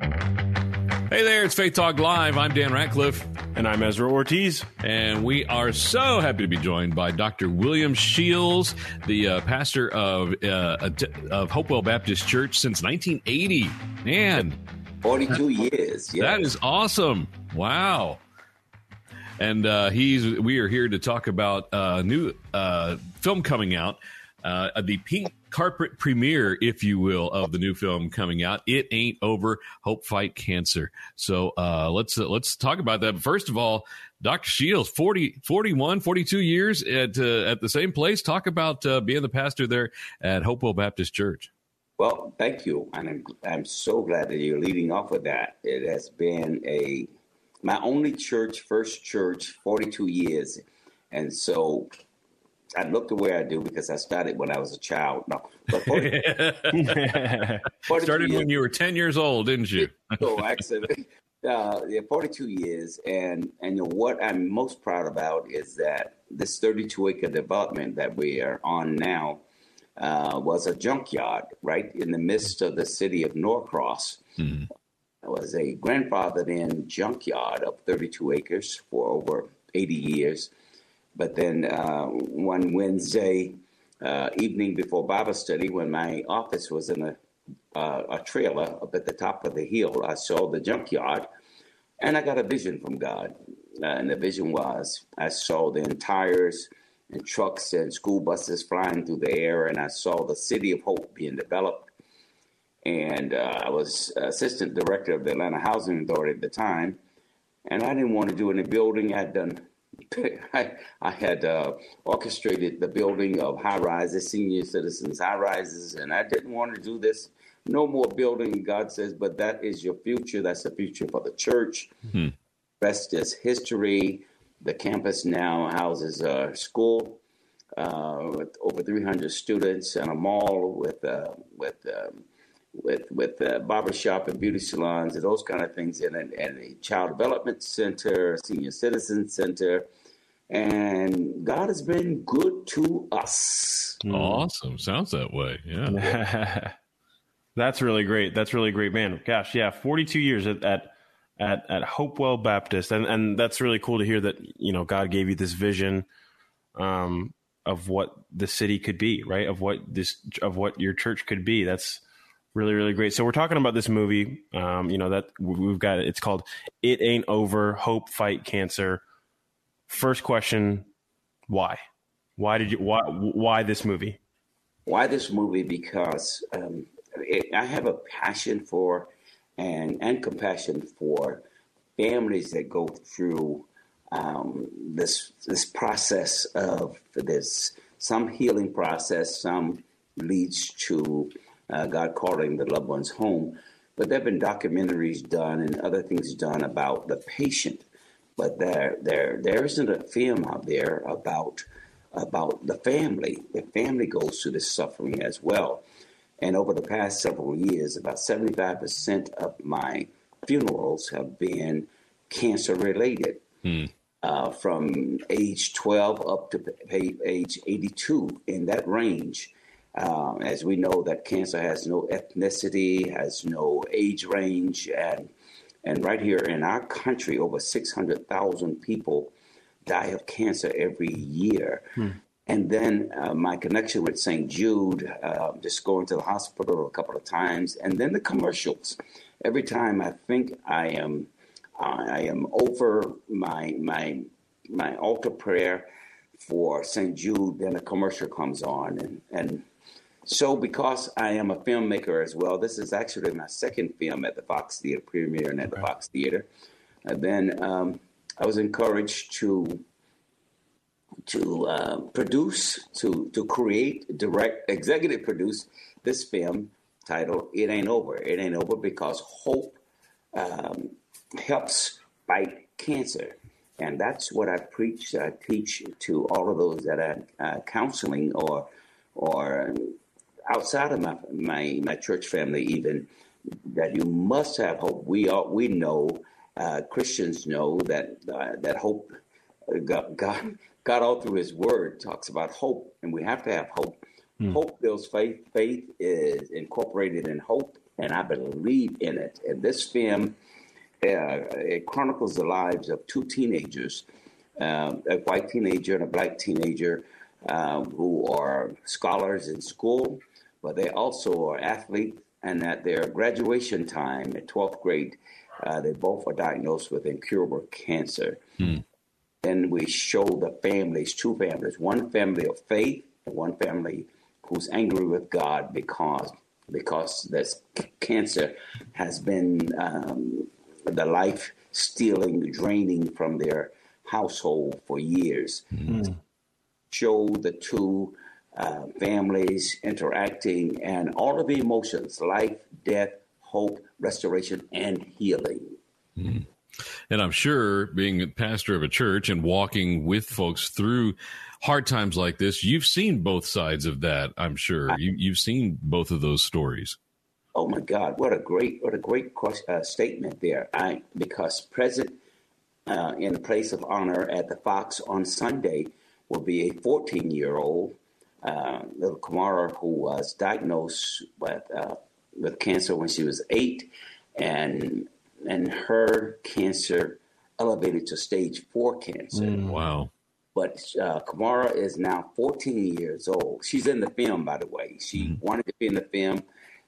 Hey there, it's Faith Talk Live. I'm Dan Ratcliffe. And I'm Ezra Ortiz. And we are so happy to be joined by Dr. William Shields, the uh, pastor of, uh, of Hopewell Baptist Church since 1980. Man. 42 years. Yes. That is awesome. Wow. And uh, he's we are here to talk about a new uh, film coming out, uh, the Pink carpet premiere, if you will, of the new film coming out. It ain't over. Hope fight cancer. So uh, let's uh, let's talk about that. But first of all, Dr. Shields, 40, 41, 42 years at uh, at the same place. Talk about uh, being the pastor there at Hopewell Baptist Church. Well, thank you, and I'm I'm so glad that you're leading off with that. It has been a my only church, first church, 42 years, and so I look the way I do because I started when I was a child. No, but 40, 40 started years, when you were ten years old, didn't you? so actually, uh, yeah, forty-two years, and and you know, what I'm most proud about is that this 32 acre development that we are on now uh, was a junkyard right in the midst of the city of Norcross. Mm-hmm. It was a grandfathered in junkyard of 32 acres for over 80 years but then uh, one Wednesday uh, evening before Bible study, when my office was in a, uh, a trailer up at the top of the hill, I saw the junkyard and I got a vision from God. Uh, and the vision was I saw the tires and trucks and school buses flying through the air, and I saw the city of hope being developed. And uh, I was assistant director of the Atlanta Housing Authority at the time, and I didn't want to do any building. I'd done I, I had uh, orchestrated the building of high rises, senior citizens high rises, and I didn't want to do this. No more building, God says, but that is your future. That's the future for the church. Mm-hmm. Rest is history. The campus now houses a school uh, with over 300 students and a mall with uh, with um, with with uh, barbershop and beauty salons and those kind of things, and, and a child development center, senior citizen center, and God has been good to us. Awesome, sounds that way. Yeah, that's really great. That's really great, man. Gosh, yeah, forty two years at, at at at Hopewell Baptist, and and that's really cool to hear that you know God gave you this vision. Um, of what the city could be, right? Of what this, of what your church could be. That's really really great. So we're talking about this movie um, you know that we've got it's called it ain't over hope fight cancer. First question why? Why did you why why this movie? Why this movie? Because um, it, i have a passion for and and compassion for families that go through um, this this process of this some healing process some leads to uh, God calling the loved ones home. But there have been documentaries done and other things done about the patient. But there, there, there isn't a film out there about about the family. The family goes through this suffering as well. And over the past several years, about 75% of my funerals have been cancer related. Hmm. Uh, from age 12 up to age 82 in that range. Um, as we know, that cancer has no ethnicity, has no age range, and and right here in our country, over 600,000 people die of cancer every year. Hmm. And then uh, my connection with St. Jude, uh, just going to the hospital a couple of times, and then the commercials. Every time I think I am, uh, I am over my my my altar prayer for St. Jude, then a commercial comes on, and and so, because I am a filmmaker as well, this is actually my second film at the Fox Theater, premiere and at the Fox Theater. And then um, I was encouraged to to uh, produce, to to create, direct, executive produce this film titled "It Ain't Over." It ain't over because hope um, helps fight cancer. And that's what I preach, I teach to all of those that are uh, counseling or, or outside of my, my, my church family, even that you must have hope. We all, we know, uh, Christians know that, uh, that hope, uh, God, God, God all through his word talks about hope and we have to have hope. Mm. Hope builds faith. Faith is incorporated in hope and I believe in it. And this film, uh, it chronicles the lives of two teenagers, uh, a white teenager and a black teenager, um, who are scholars in school, but they also are athletes. And at their graduation time, at 12th grade, uh, they both are diagnosed with incurable cancer. Hmm. And we show the families, two families, one family of faith one family who's angry with God because because this cancer has been um, the life stealing, draining from their household for years. Mm-hmm. Show the two uh, families interacting and all of the emotions life, death, hope, restoration, and healing. Mm-hmm. And I'm sure, being a pastor of a church and walking with folks through hard times like this, you've seen both sides of that. I'm sure you, you've seen both of those stories. Oh my God! What a great, what a great uh, statement there. I because present uh, in the place of honor at the Fox on Sunday will be a 14 year old uh, little Kamara who was diagnosed with uh, with cancer when she was eight, and and her cancer elevated to stage four cancer. Mm, wow. But uh, Kamara is now 14 years old. She's in the film, by the way. She mm. wanted to be in the film.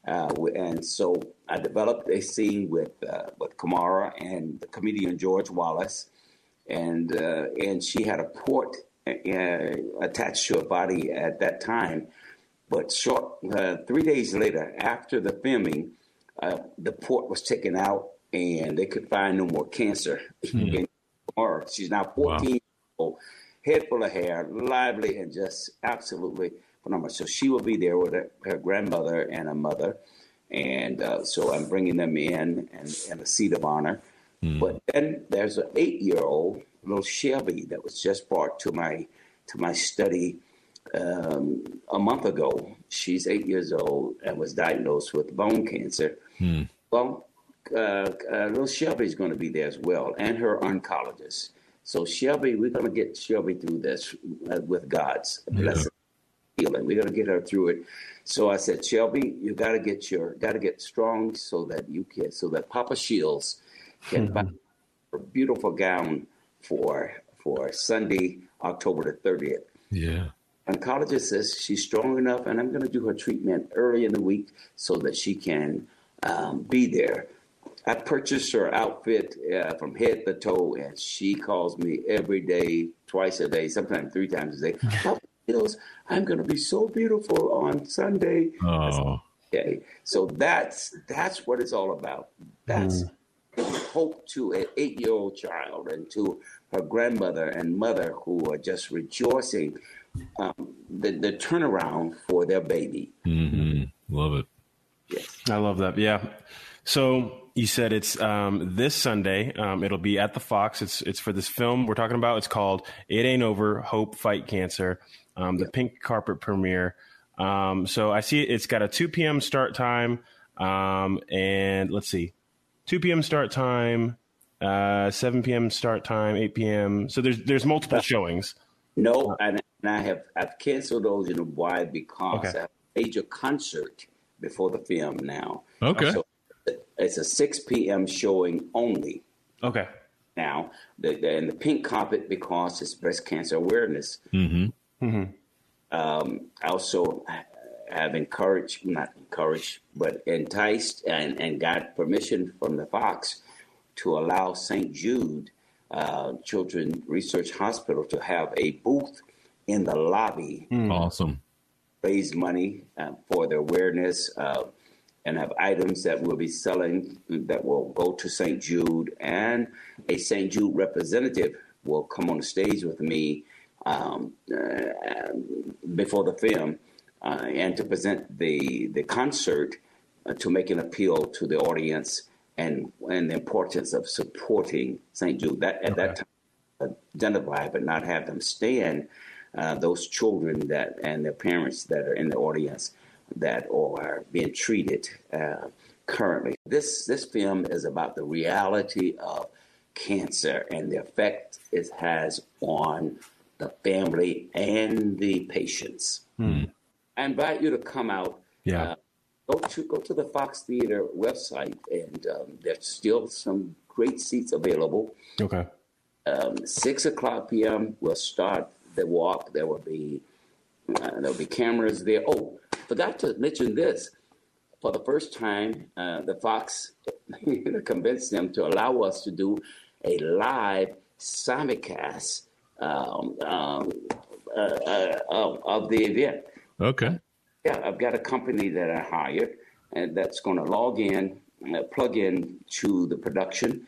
Uh, and so I developed a scene with uh, with Kamara and the comedian George Wallace, and uh, and she had a port attached to her body at that time. But short uh, three days later, after the filming, uh, the port was taken out, and they could find no more cancer mm. in Kamara. She's now 14 wow. old, head full of hair, lively, and just absolutely phenomenal. So she will be there with her, her grandmother and a mother. And uh, so I'm bringing them in and, and a seat of honor. Mm. But then there's an eight year old, little Shelby, that was just brought to my to my study um, a month ago. She's eight years old and was diagnosed with bone cancer. Mm. Well, uh, uh, little Shelby's going to be there as well, and her oncologist. So Shelby, we're going to get Shelby through this uh, with God's blessing healing. We got to get her through it. So I said, Shelby, you got to get your got to get strong so that you can so that Papa Shields can mm-hmm. buy a beautiful gown for for Sunday, October the thirtieth. Yeah. Oncologist says she's strong enough, and I'm going to do her treatment early in the week so that she can um, be there. I purchased her outfit uh, from head to toe, and she calls me every day, twice a day, sometimes three times a day. feels I'm going to be so beautiful on Sunday. Oh. Okay, so that's that's what it's all about. That's mm. Hope to an eight-year-old child and to her grandmother and mother who are just rejoicing um, the the turnaround for their baby. Mm-hmm. Love it. Yes, I love that. Yeah. So you said it's um, this Sunday. Um, it'll be at the Fox. It's it's for this film we're talking about. It's called "It Ain't Over: Hope Fight Cancer." um, the pink carpet premiere. Um, so I see it's got a 2 p.m. start time, um, and let's see, 2 p.m. start time, uh, 7 p.m. start time, 8 p.m. So there's there's multiple showings. No, and, and I have I've canceled those. You know why? Because okay. I have a major concert before the film now. Okay. So it's a 6 p.m. showing only. Okay. Now, the, the, and the pink carpet because it's breast cancer awareness. Mm-hmm. Mm-hmm. Um, also have encouraged, not encouraged, but enticed and, and got permission from the Fox to allow St. Jude uh, Children Research Hospital to have a booth in the lobby. Mm. Awesome. Raise money uh, for the awareness uh, and have items that we'll be selling that will go to St. Jude. And a St. Jude representative will come on the stage with me um, uh, before the film uh, and to present the the concert uh, to make an appeal to the audience and and the importance of supporting St. Jude. That at okay. that time, identify but not have them stand. Uh, those children that and their parents that are in the audience that are being treated uh, currently. This this film is about the reality of cancer and the effect it has on the family and the patients. Hmm. I invite you to come out. Yeah. Uh, go to go to the Fox Theater website, and um, there's still some great seats available. Okay. Um, Six o'clock p.m. We'll start the walk. There will be uh, there'll be cameras there. Oh, forgot to mention this. For the first time, uh, the Fox convinced them to allow us to do a live simulcast um, um, uh, uh, of the event. Okay. Yeah, I've got a company that I hired and that's going to log in, uh, plug in to the production,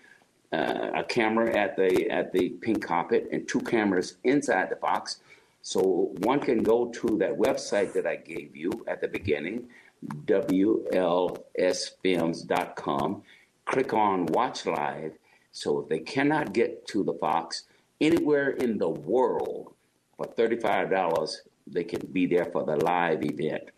uh, a camera at the at the pink carpet, and two cameras inside the Fox. So one can go to that website that I gave you at the beginning, WLSFilms.com, click on Watch Live. So if they cannot get to the Fox anywhere in the world for $35, they can be there for the live event.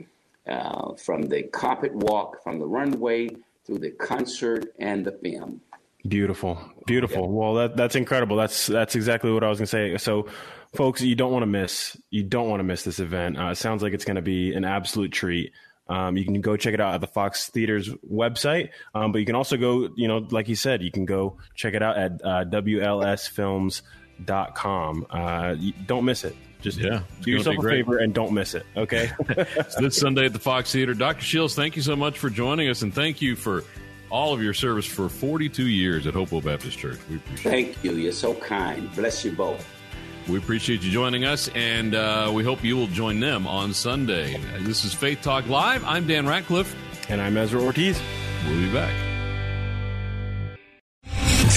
Uh, from the carpet walk, from the runway through the concert and the film. Beautiful, beautiful. Yeah. Well, that that's incredible. That's that's exactly what I was going to say. So, folks, you don't want to miss. You don't want to miss this event. Uh, it sounds like it's going to be an absolute treat. Um, you can go check it out at the Fox Theaters website, um, but you can also go, you know, like you said, you can go check it out at uh, WLSFilms.com. Uh, don't miss it. Just yeah, do yourself a favor and don't miss it. Okay. so this Sunday at the Fox Theater, Dr. Shields, thank you so much for joining us, and thank you for all of your service for 42 years at Hopewell Baptist Church. We appreciate. Thank it. you. You're so kind. Bless you both. We appreciate you joining us, and uh, we hope you will join them on Sunday. This is Faith Talk Live. I'm Dan Ratcliffe. And I'm Ezra Ortiz. We'll be back.